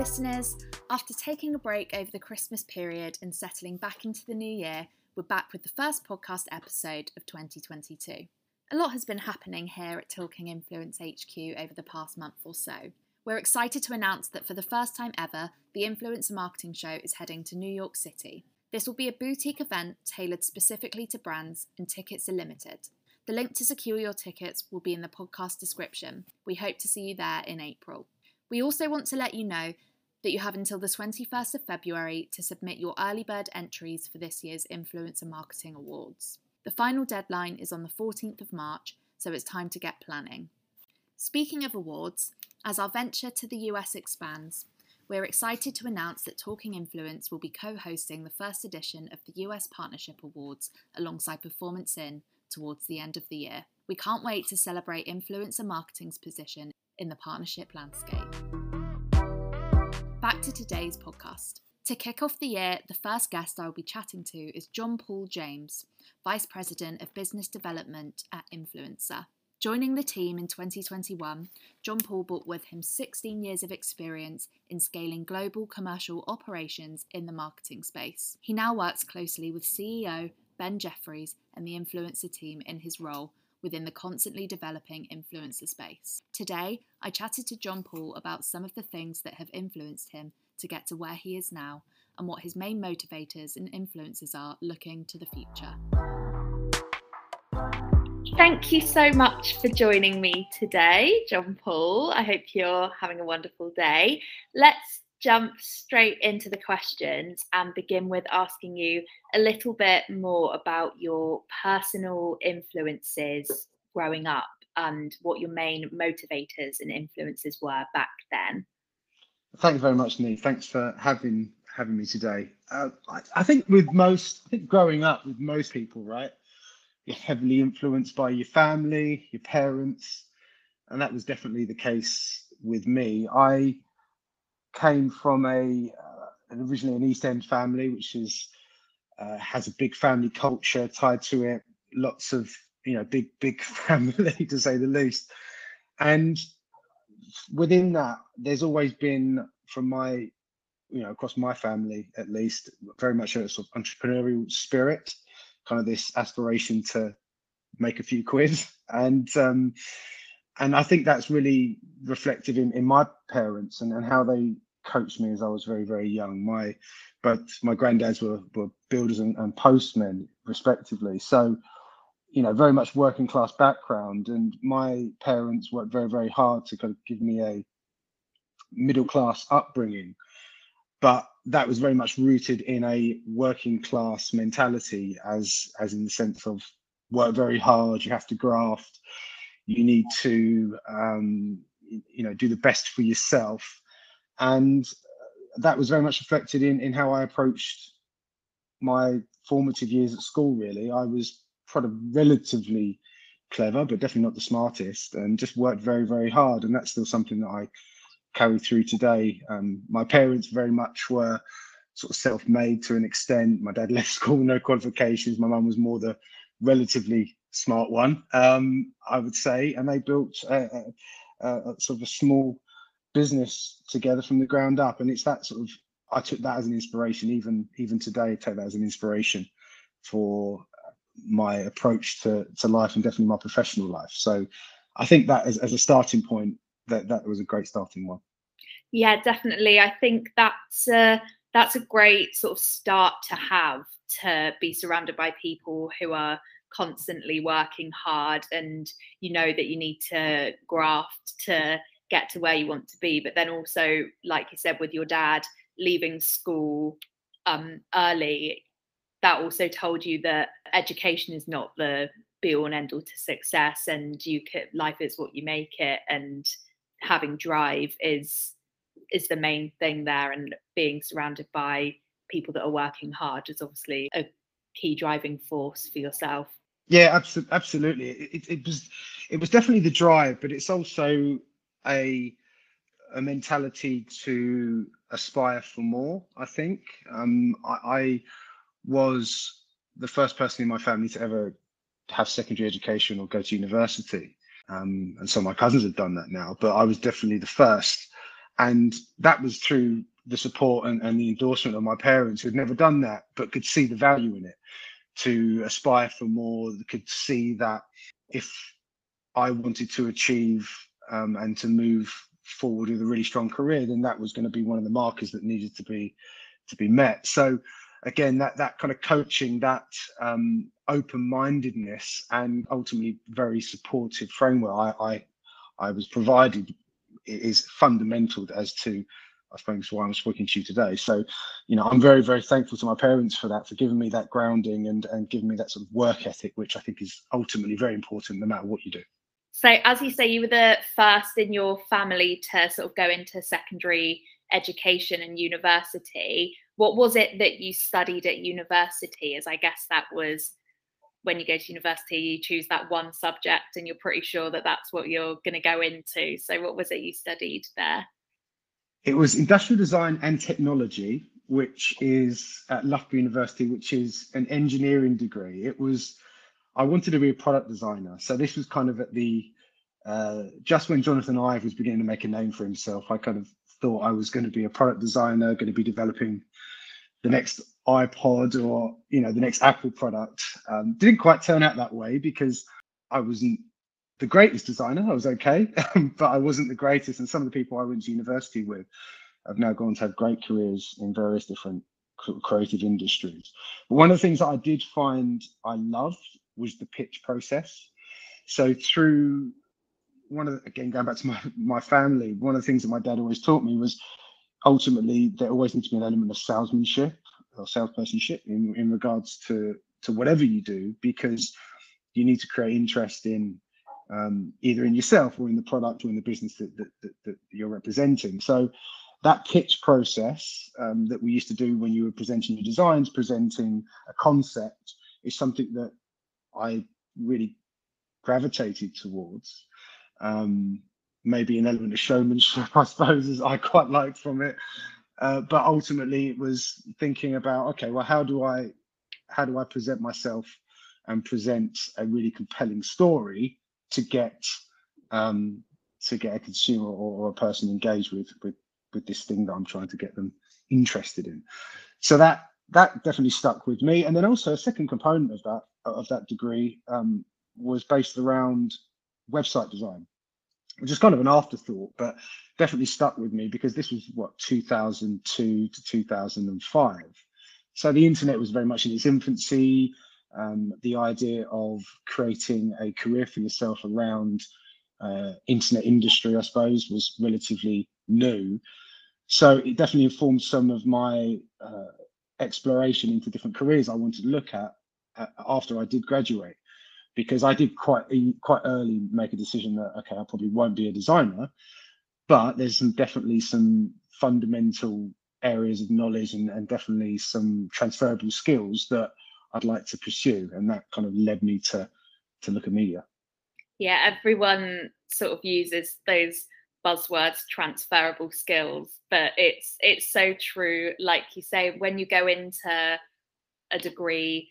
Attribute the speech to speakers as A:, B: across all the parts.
A: listeners. After taking a break over the Christmas period and settling back into the new year, we're back with the first podcast episode of 2022. A lot has been happening here at Talking Influence HQ over the past month or so. We're excited to announce that for the first time ever, the Influencer Marketing Show is heading to New York City. This will be a boutique event tailored specifically to brands, and tickets are limited. The link to secure your tickets will be in the podcast description. We hope to see you there in April. We also want to let you know that you have until the 21st of February to submit your early bird entries for this year's Influencer Marketing Awards. The final deadline is on the 14th of March, so it's time to get planning. Speaking of awards, as our venture to the US expands, we're excited to announce that Talking Influence will be co hosting the first edition of the US Partnership Awards alongside Performance In towards the end of the year. We can't wait to celebrate influencer marketing's position in the partnership landscape. Back to today's podcast. To kick off the year, the first guest I will be chatting to is John Paul James, Vice President of Business Development at Influencer. Joining the team in 2021, John Paul brought with him 16 years of experience in scaling global commercial operations in the marketing space. He now works closely with CEO Ben Jeffries and the influencer team in his role within the constantly developing influencer space. Today, I chatted to John Paul about some of the things that have influenced him to get to where he is now and what his main motivators and influences are looking to the future. Thank you so much for joining me today, John Paul. I hope you're having a wonderful day. Let's jump straight into the questions and begin with asking you a little bit more about your personal influences growing up and what your main motivators and influences were back then.
B: Thank you very much, Neve. Thanks for having having me today. Uh, I, I, think with most, I think growing up with most people, right, you're heavily influenced by your family, your parents, and that was definitely the case with me. I came from a uh, originally an East End family, which is uh, has a big family culture tied to it. Lots of you know big big family to say the least, and within that, there's always been from my you know across my family at least very much a sort of entrepreneurial spirit, kind of this aspiration to make a few quid and um, and I think that's really reflective in, in my parents and, and how they coached me as I was very, very young. My but my granddads were, were builders and, and postmen respectively. So, you know, very much working class background. And my parents worked very, very hard to kind of give me a middle class upbringing. But that was very much rooted in a working class mentality as as in the sense of work very hard, you have to graft, you need to um, you know do the best for yourself. And that was very much reflected in in how i approached my formative years at school really. I was of relatively clever but definitely not the smartest and just worked very very hard and that's still something that i carry through today. Um, my parents very much were sort of self-made to an extent. My dad left school with no qualifications. My mum was more the relatively smart one, um, I would say, and they built a, a, a, sort of a small business together from the ground up, and it's that sort of I took that as an inspiration, even even today, I take that as an inspiration for my approach to to life and definitely my professional life. So I think that as, as a starting point, that that was a great starting one.
A: Yeah, definitely. I think that's a, that's a great sort of start to have to be surrounded by people who are constantly working hard and you know that you need to graft to get to where you want to be. But then also like you said with your dad leaving school um, early that also told you that education is not the be all and end all to success and you could life is what you make it. And having drive is is the main thing there and being surrounded by people that are working hard is obviously a key driving force for yourself
B: yeah, absolutely. It, it was it was definitely the drive, but it's also a a mentality to aspire for more. I think um, I, I was the first person in my family to ever have secondary education or go to university. Um, and some of my cousins have done that now, but I was definitely the first. and that was through the support and, and the endorsement of my parents who had never done that but could see the value in it to aspire for more could see that if i wanted to achieve um, and to move forward with a really strong career then that was going to be one of the markers that needed to be to be met. So again that that kind of coaching that um, open-mindedness and ultimately very supportive framework I, I i was provided is fundamental as to I suppose why I'm speaking to you today. So, you know, I'm very, very thankful to my parents for that, for giving me that grounding and and giving me that sort of work ethic, which I think is ultimately very important no matter what you do.
A: So, as you say, you were the first in your family to sort of go into secondary education and university. What was it that you studied at university? As I guess that was when you go to university, you choose that one subject and you're pretty sure that that's what you're going to go into. So, what was it you studied there?
B: It was industrial design and technology, which is at Loughborough University, which is an engineering degree. It was, I wanted to be a product designer. So, this was kind of at the, uh, just when Jonathan Ive was beginning to make a name for himself, I kind of thought I was going to be a product designer, going to be developing the next iPod or you know the next Apple product. Um, didn't quite turn out that way because I wasn't the greatest designer. I was okay, um, but I wasn't the greatest. And some of the people I went to university with have now gone to have great careers in various different creative industries. But one of the things that I did find I loved was the pitch process. So through one of the, again going back to my my family, one of the things that my dad always taught me was ultimately there always needs to be an element of salesmanship or salespersonship in, in regards to to whatever you do because you need to create interest in um, either in yourself or in the product or in the business that, that, that, that you're representing. So that pitch process um, that we used to do when you were presenting your designs presenting a concept is something that i really gravitated towards. Um, maybe an element of showmanship i suppose as i quite liked from it. Uh, but ultimately, it was thinking about okay, well, how do I how do I present myself and present a really compelling story to get um, to get a consumer or, or a person engaged with with with this thing that I'm trying to get them interested in. So that that definitely stuck with me. And then also a second component of that of that degree um, was based around website design which is kind of an afterthought, but definitely stuck with me because this was what 2002 to 2005. So the internet was very much in its infancy. Um, the idea of creating a career for yourself around uh, internet industry, I suppose, was relatively new. So it definitely informed some of my uh, exploration into different careers I wanted to look at uh, after I did graduate because I did quite quite early make a decision that okay, I probably won't be a designer, but there's some definitely some fundamental areas of knowledge and, and definitely some transferable skills that I'd like to pursue, and that kind of led me to to look at media.
A: Yeah, everyone sort of uses those buzzwords transferable skills but it's it's so true like you say when you go into a degree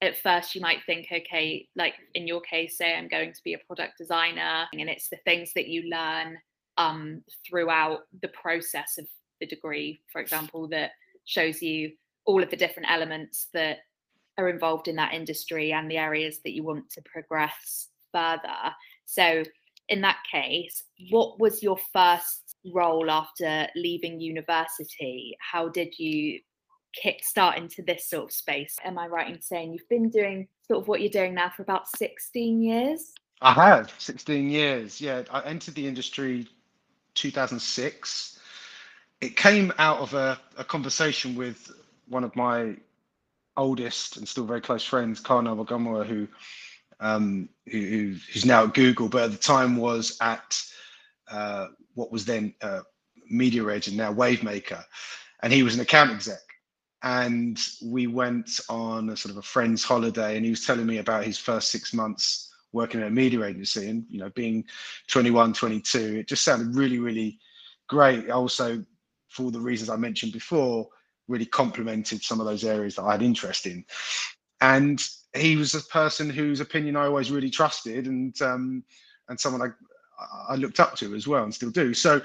A: at first you might think okay like in your case say i'm going to be a product designer and it's the things that you learn um, throughout the process of the degree for example that shows you all of the different elements that are involved in that industry and the areas that you want to progress further so in that case what was your first role after leaving university how did you kickstart into this sort of space. Am I right in saying you've been doing sort of what you're doing now for about 16 years?
B: I have 16 years. Yeah, I entered the industry 2006. It came out of a, a conversation with one of my oldest and still very close friends, Karna Wagumwa, who, um, who, who's now at Google, but at the time was at uh, what was then uh, Media Edge and now Wavemaker, and he was an account exec. And we went on a sort of a friend's holiday and he was telling me about his first six months working at a media agency and you know being 21 22 it just sounded really really great. Also for all the reasons i mentioned before really complemented some of those areas that i had interest in and he was a person whose opinion i always really trusted and um and someone i i looked up to as well and still do so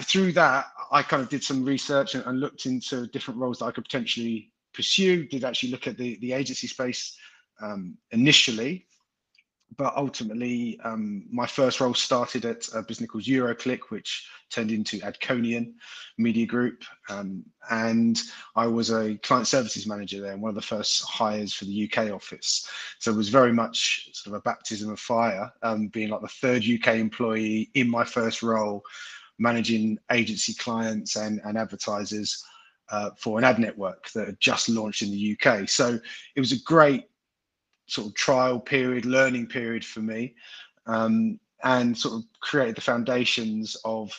B: through that, I kind of did some research and, and, looked into different roles that I could potentially pursue. Did actually look at the the agency space um, initially, but ultimately, um, my first role started at a business called Euroclick, which turned into Adconion Media Group. Um, and I was a client services manager there, and one of the first hires for the UK office. So it was very much sort of a baptism of fire, um, being like the third UK employee in my first role, managing agency clients and, and advertisers uh, for an ad network that had just launched in the UK. So it was a great sort of trial period, learning period for me, um, and sort of created the foundations of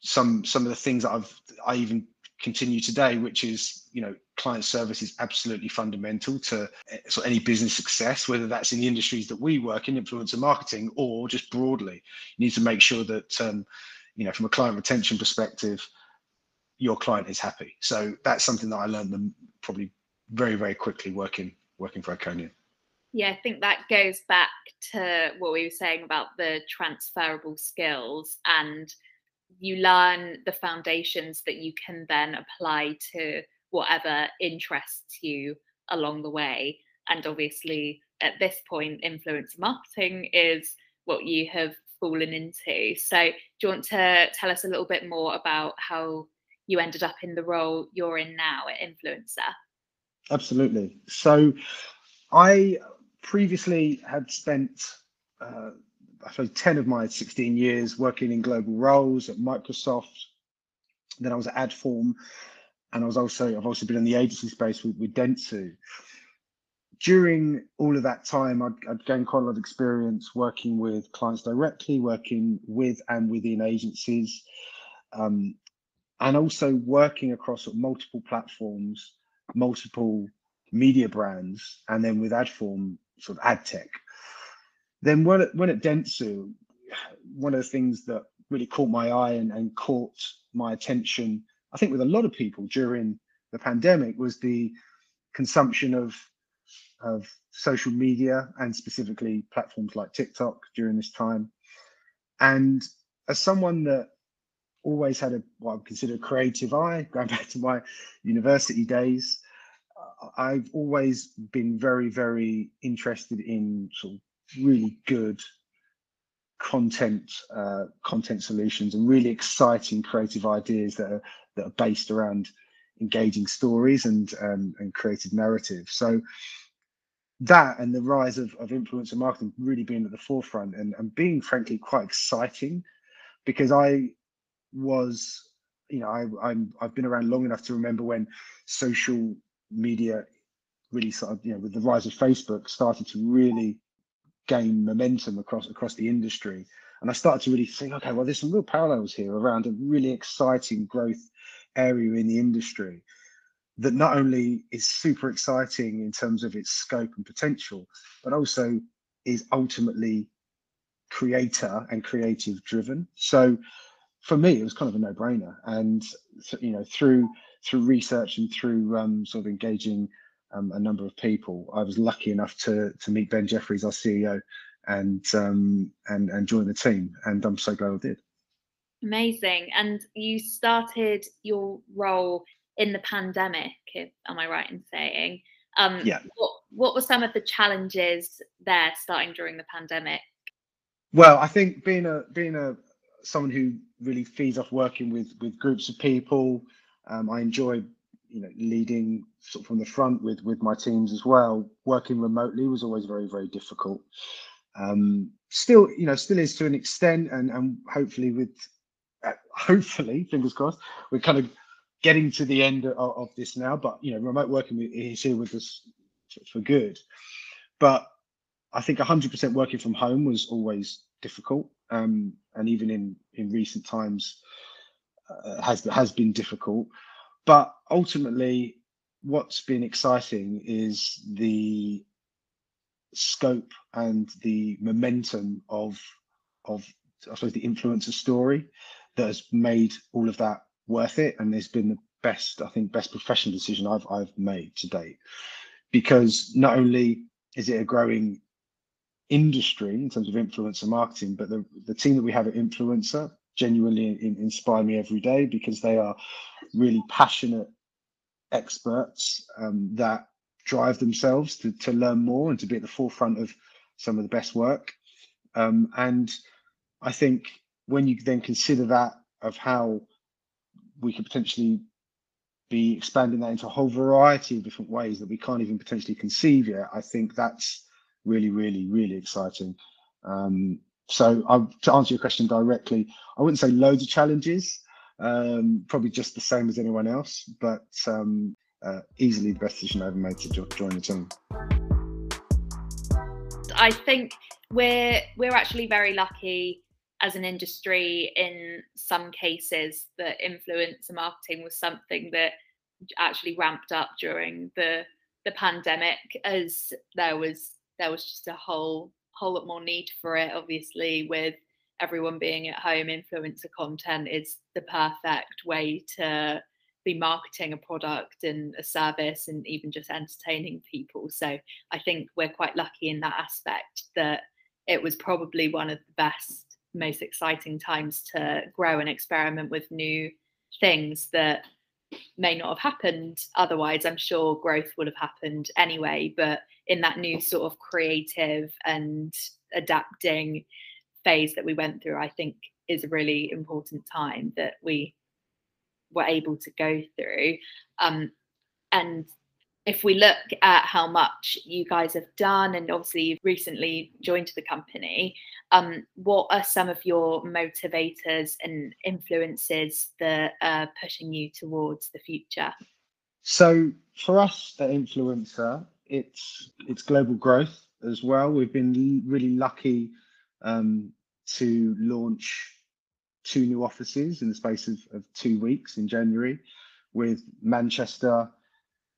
B: some some of the things that I've I even continue today, which is you know client service is absolutely fundamental to eh, so any business success, whether that's in the industries that we work in, influencer marketing, or just broadly. You need to make sure that um, you know from a client retention perspective, your client is happy. So that's something that I learned them probably very very quickly working working for Adconion.
A: Yeah, I think that goes back to what we were saying about the transferable skills and you learn the foundations that you can then apply to whatever interests you along the way. And obviously, at this point, influencer marketing is what you have fallen into. So, do you want to tell us a little bit more about how you ended up in the role you're in now at Influencer?
B: Absolutely. So, I previously had spent, uh, I suppose, 10 of my 16 years working in global roles at Microsoft. Then I was at Adform, and I was also I've also been in the agency space with, with Dentsu. During all of that time, I'd, I'd gained quite a lot of experience working with clients directly, working with and within agencies, um, and also working across multiple platforms, multiple media brands, and then with Adform, sort of ad tech. Then when it, when at Dentsu, one of the things that really caught my eye and, and caught my attention, I think with a lot of people during the pandemic, was the consumption of of social media and specifically platforms like TikTok during this time. And as someone that always had a what I would consider a creative eye, going back to my university days, I've always been very, very interested in sort of really good content uh, content solutions and really exciting creative ideas that are that are based around engaging stories and um, and creative narrative. So that and the rise of, of influencer marketing really being at the forefront and, and being frankly quite exciting because I was you know I, I'm I've been around long enough to remember when social media really sort of, you know, with the rise of Facebook, started to really gain momentum across across the industry. And I started to really think, okay, well, there's some real parallels here around a really exciting growth area in the industry that not only is super exciting in terms of its scope and potential, but also is ultimately creator and creative driven. So for me, it was kind of a no-brainer. And you know, through through research and through um, sort of engaging um, a number of people, I was lucky enough to to meet Ben Jeffries, our CEO, and um, and and join the team. And I'm so glad I did.
A: Amazing. And you started your role in the pandemic. If, am I right in saying?
B: Um, yeah.
A: What What were some of the challenges there starting during the pandemic?
B: Well, I think being a being a someone who really feeds off working with with groups of people um, I enjoy, you know, leading sort of from the front with with my teams as well. Working remotely was always very very difficult. Um, still, you know, still is to an extent, and and hopefully with, uh, hopefully, fingers crossed, we're kind of getting to the end of, of this now. But you know, remote working is here with us for, good. But I think 100% working from home was always difficult, um, and even in in recent times, uh, has has been difficult. But ultimately, what's been exciting is the scope and the momentum of of I suppose the influencer story that has made all of that worth it, and it's been the best I think best professional decision I've I've made to date because not only is it a growing industry in terms of influencer marketing, but the, the team that we have at Influencer genuinely in, inspire me every day because they are really passionate experts um, that drive themselves to, to learn more and to be at the forefront of some of the best work. Um, and I think when you then consider that of how we could potentially be expanding that into a whole variety of different ways that we can't even potentially conceive yet, I think that's really, really, really exciting. Um, so I, to answer your question directly, I wouldn't say loads of challenges, um, probably just the same as anyone else, but um, uh, easily the best decision I ever made to jo- join the team.
A: I think we're we're actually very lucky as an industry in some cases that influencer marketing was something that actually ramped up during the the pandemic as there was there was just a whole whole lot more need for it obviously with everyone being at home influencer content is the perfect way to be marketing a product and a service and even just entertaining people. So i think we're quite lucky in that aspect that it was probably one of the best most exciting times to grow and experiment with new things that may not have happened otherwise. I'm sure growth would have happened anyway but in that new sort of creative and adapting phase that we went through i think is a really important time that we were able to go through. Um, and if we look at how much you guys have done, and obviously you've recently joined the company, um, what are some of your motivators and influences that are pushing you towards the future?
B: So for us the Influencer, it's it's global growth as well. We've been really lucky um, to launch two new offices in the space of, of two weeks in January, with Manchester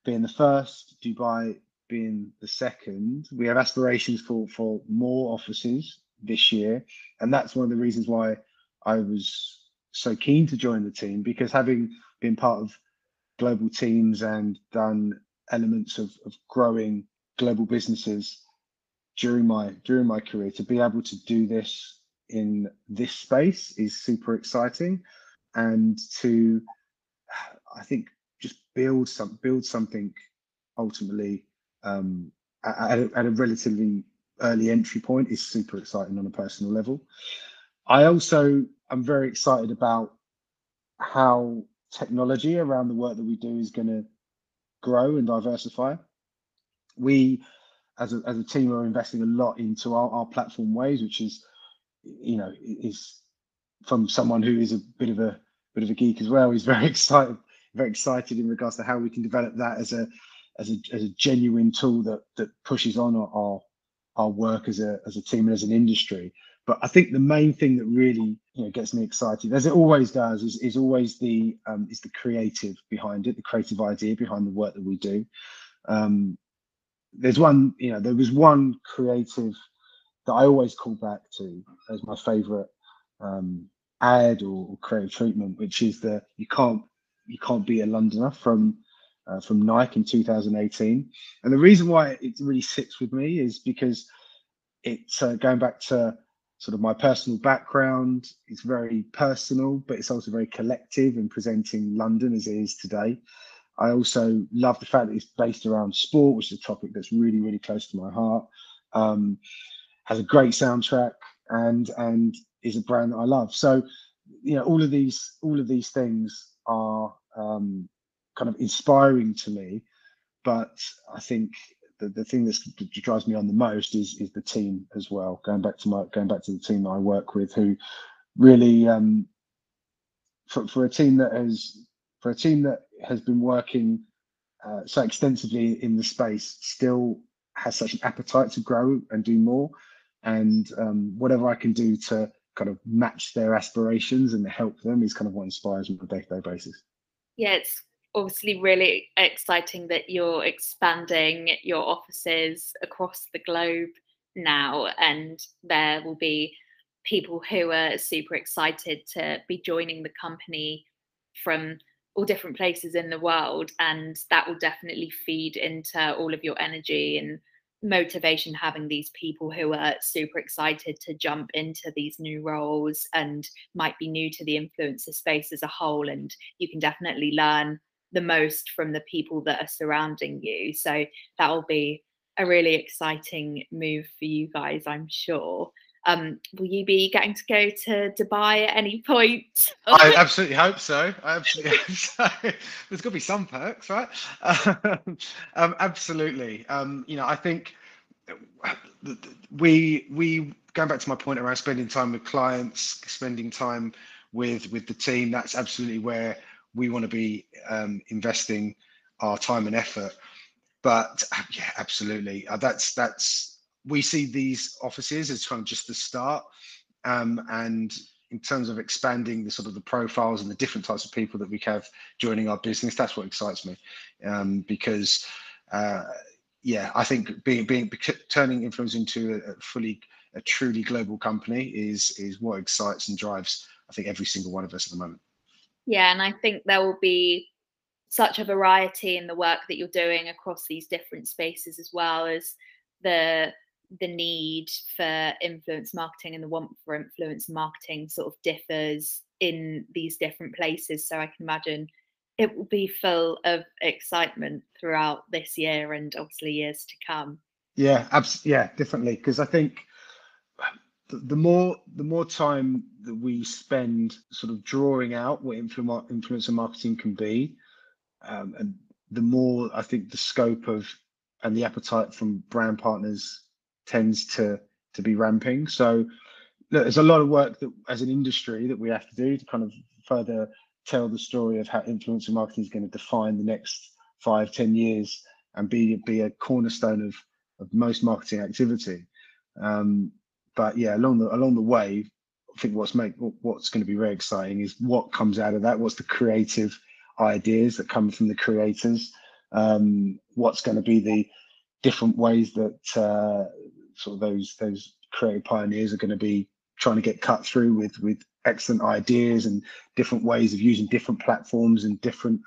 B: being the first, Dubai being the second. We have aspirations for for more offices this year, and that's one of the reasons why I was so keen to join the team because having been part of global teams and done elements of, of growing global businesses during my during my career to be able to do this in this space is super exciting and to i think just build some build something ultimately um, at, a, at a relatively early entry point is super exciting on a personal level. I also am very excited about how technology around the work that we do is going to grow and diversify. We, as a, as a team, are investing a lot into our, our platform ways, which is, you know, is from someone who is a bit of a bit of a geek as well. He's very excited very excited in regards to how we can develop that as a as a, as a genuine tool that that pushes on our, our work as a as a team and as an industry. But I think the main thing that really you know gets me excited, as it always does, is is always the um, is the creative behind it, the creative idea behind the work that we do. Um, there's one, you know, there was one creative that I always call back to as my favorite um, ad or, or creative treatment, which is the you can't you can't be a Londoner from uh, from Nike in 2018. And the reason why it really sits with me is because it's uh, going back to sort of my personal background. It's very personal, but it's also very collective in presenting London as it is today. I also love the fact that it's based around sport, which is a topic that's really, really close to my heart. Um, has a great soundtrack and and is a brand that I love. So, you know, all of these all of these things are um, kind of inspiring to me. But I think the, the thing that drives me on the most is is the team as well. Going back to my going back to the team that I work with, who really um, for for a team that has for a team that has been working uh, so extensively in the space, still has such an appetite to grow and do more. And um, whatever I can do to kind of match their aspirations and help them is kind of what inspires me on a day-to-day basis
A: yeah it's obviously really exciting that you're expanding your offices across the globe now and there will be people who are super excited to be joining the company from all different places in the world and that will definitely feed into all of your energy and motivation having these people who are super excited to jump into these new roles and might be new to the influencer space as a whole and you can definitely learn the most from the people that are surrounding you. So that will be a really exciting move for you guys i'm sure um, will you be getting to go to Dubai at any point?
B: I absolutely hope so. I absolutely hope so. There's got to be some perks, right? Um, absolutely. Um, you know, I think we we going back to my point around spending time with clients, spending time with with the team. That's absolutely where we want to be um, investing our time and effort. But yeah, absolutely. Uh, that's that's we see these offices as kind of just the start. Um, and in terms of expanding the sort of the profiles and the different types of people that we have joining our business, that's what excites me. Um, because uh, yeah, I think being being turning influence into a, a fully a truly global company is is what excites and drives I think every single one of us at the moment.
A: Yeah, and I think there will be such a variety in the work that you're doing across these different spaces as well as the the need for influence marketing and the want for influence marketing sort of differs in these different places. So I can imagine it will be full of excitement throughout this year and obviously years to come.
B: Yeah, abs- yeah, definitely. Because I think the, the more the more time that we spend sort of drawing out what influ- influencer marketing can be, um, and the more I think the scope of and the appetite from brand partners tends to to be ramping. So look, there's a lot of work that as an industry that we have to do to kind of further tell the story of how influencer marketing is going to define the next five, ten years and be be a cornerstone of of most marketing activity. Um, but yeah, along the along the way, I think what's make what's going to be very exciting is what comes out of that. What's the creative ideas that come from the creators? Um, what's going to be the different ways that uh, sort of those those creative pioneers are going to be trying to get cut through with with excellent ideas and different ways of using different platforms and different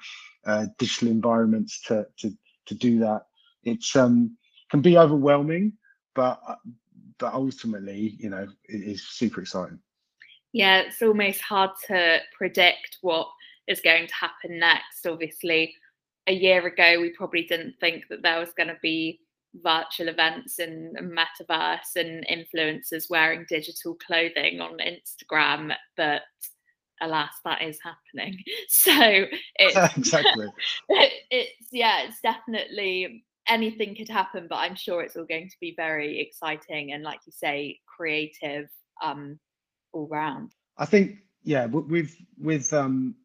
B: uh, digital environments to to to do that. It's um can be overwhelming, but but ultimately, you know, it is super exciting.
A: Yeah, it's almost hard to predict what is going to happen next. Obviously, a year ago, we probably didn't think that there was going to be virtual events and metaverse and influencers wearing digital clothing on Instagram, but alas, that is happening. So it's
B: exactly.
A: It, it's yeah, it's definitely anything could happen, but I'm sure it's all going to be very exciting and, like you say, creative um, all round.
B: I think yeah, with with um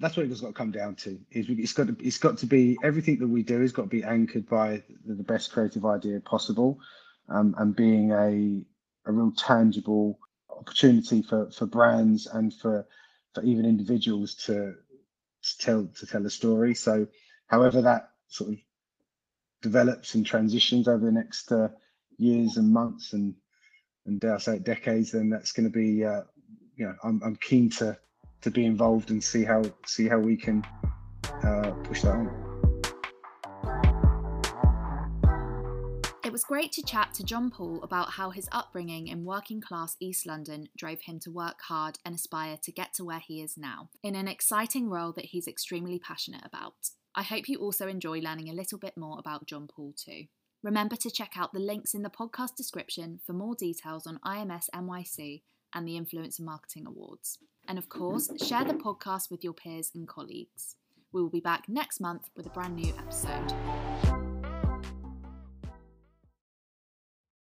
B: that's what it's got to come down to. Is it's got to it's got to be everything that we do has got to be anchored by the, best creative idea possible, um, and being a a real tangible opportunity for for brands and for for even individuals to to tell to tell a story. So, however that sort of develops and transitions over the next uh, years and months and and dare I say decades, then that's going to be uh, you know I'm I'm keen to to be involved and see how see how we can uh, push that on.
C: It was great to chat to John Paul about how his upbringing in working class East London drove him to work hard and aspire to get to where he is now, in an exciting role that he's extremely passionate about. I hope you also enjoy learning a little bit more about John Paul too. Remember to check out the links in the podcast description for more details on IMS NYC and the Influencer Marketing Awards. And of course, share the podcast with your peers and colleagues. We will be back next month with a brand new episode.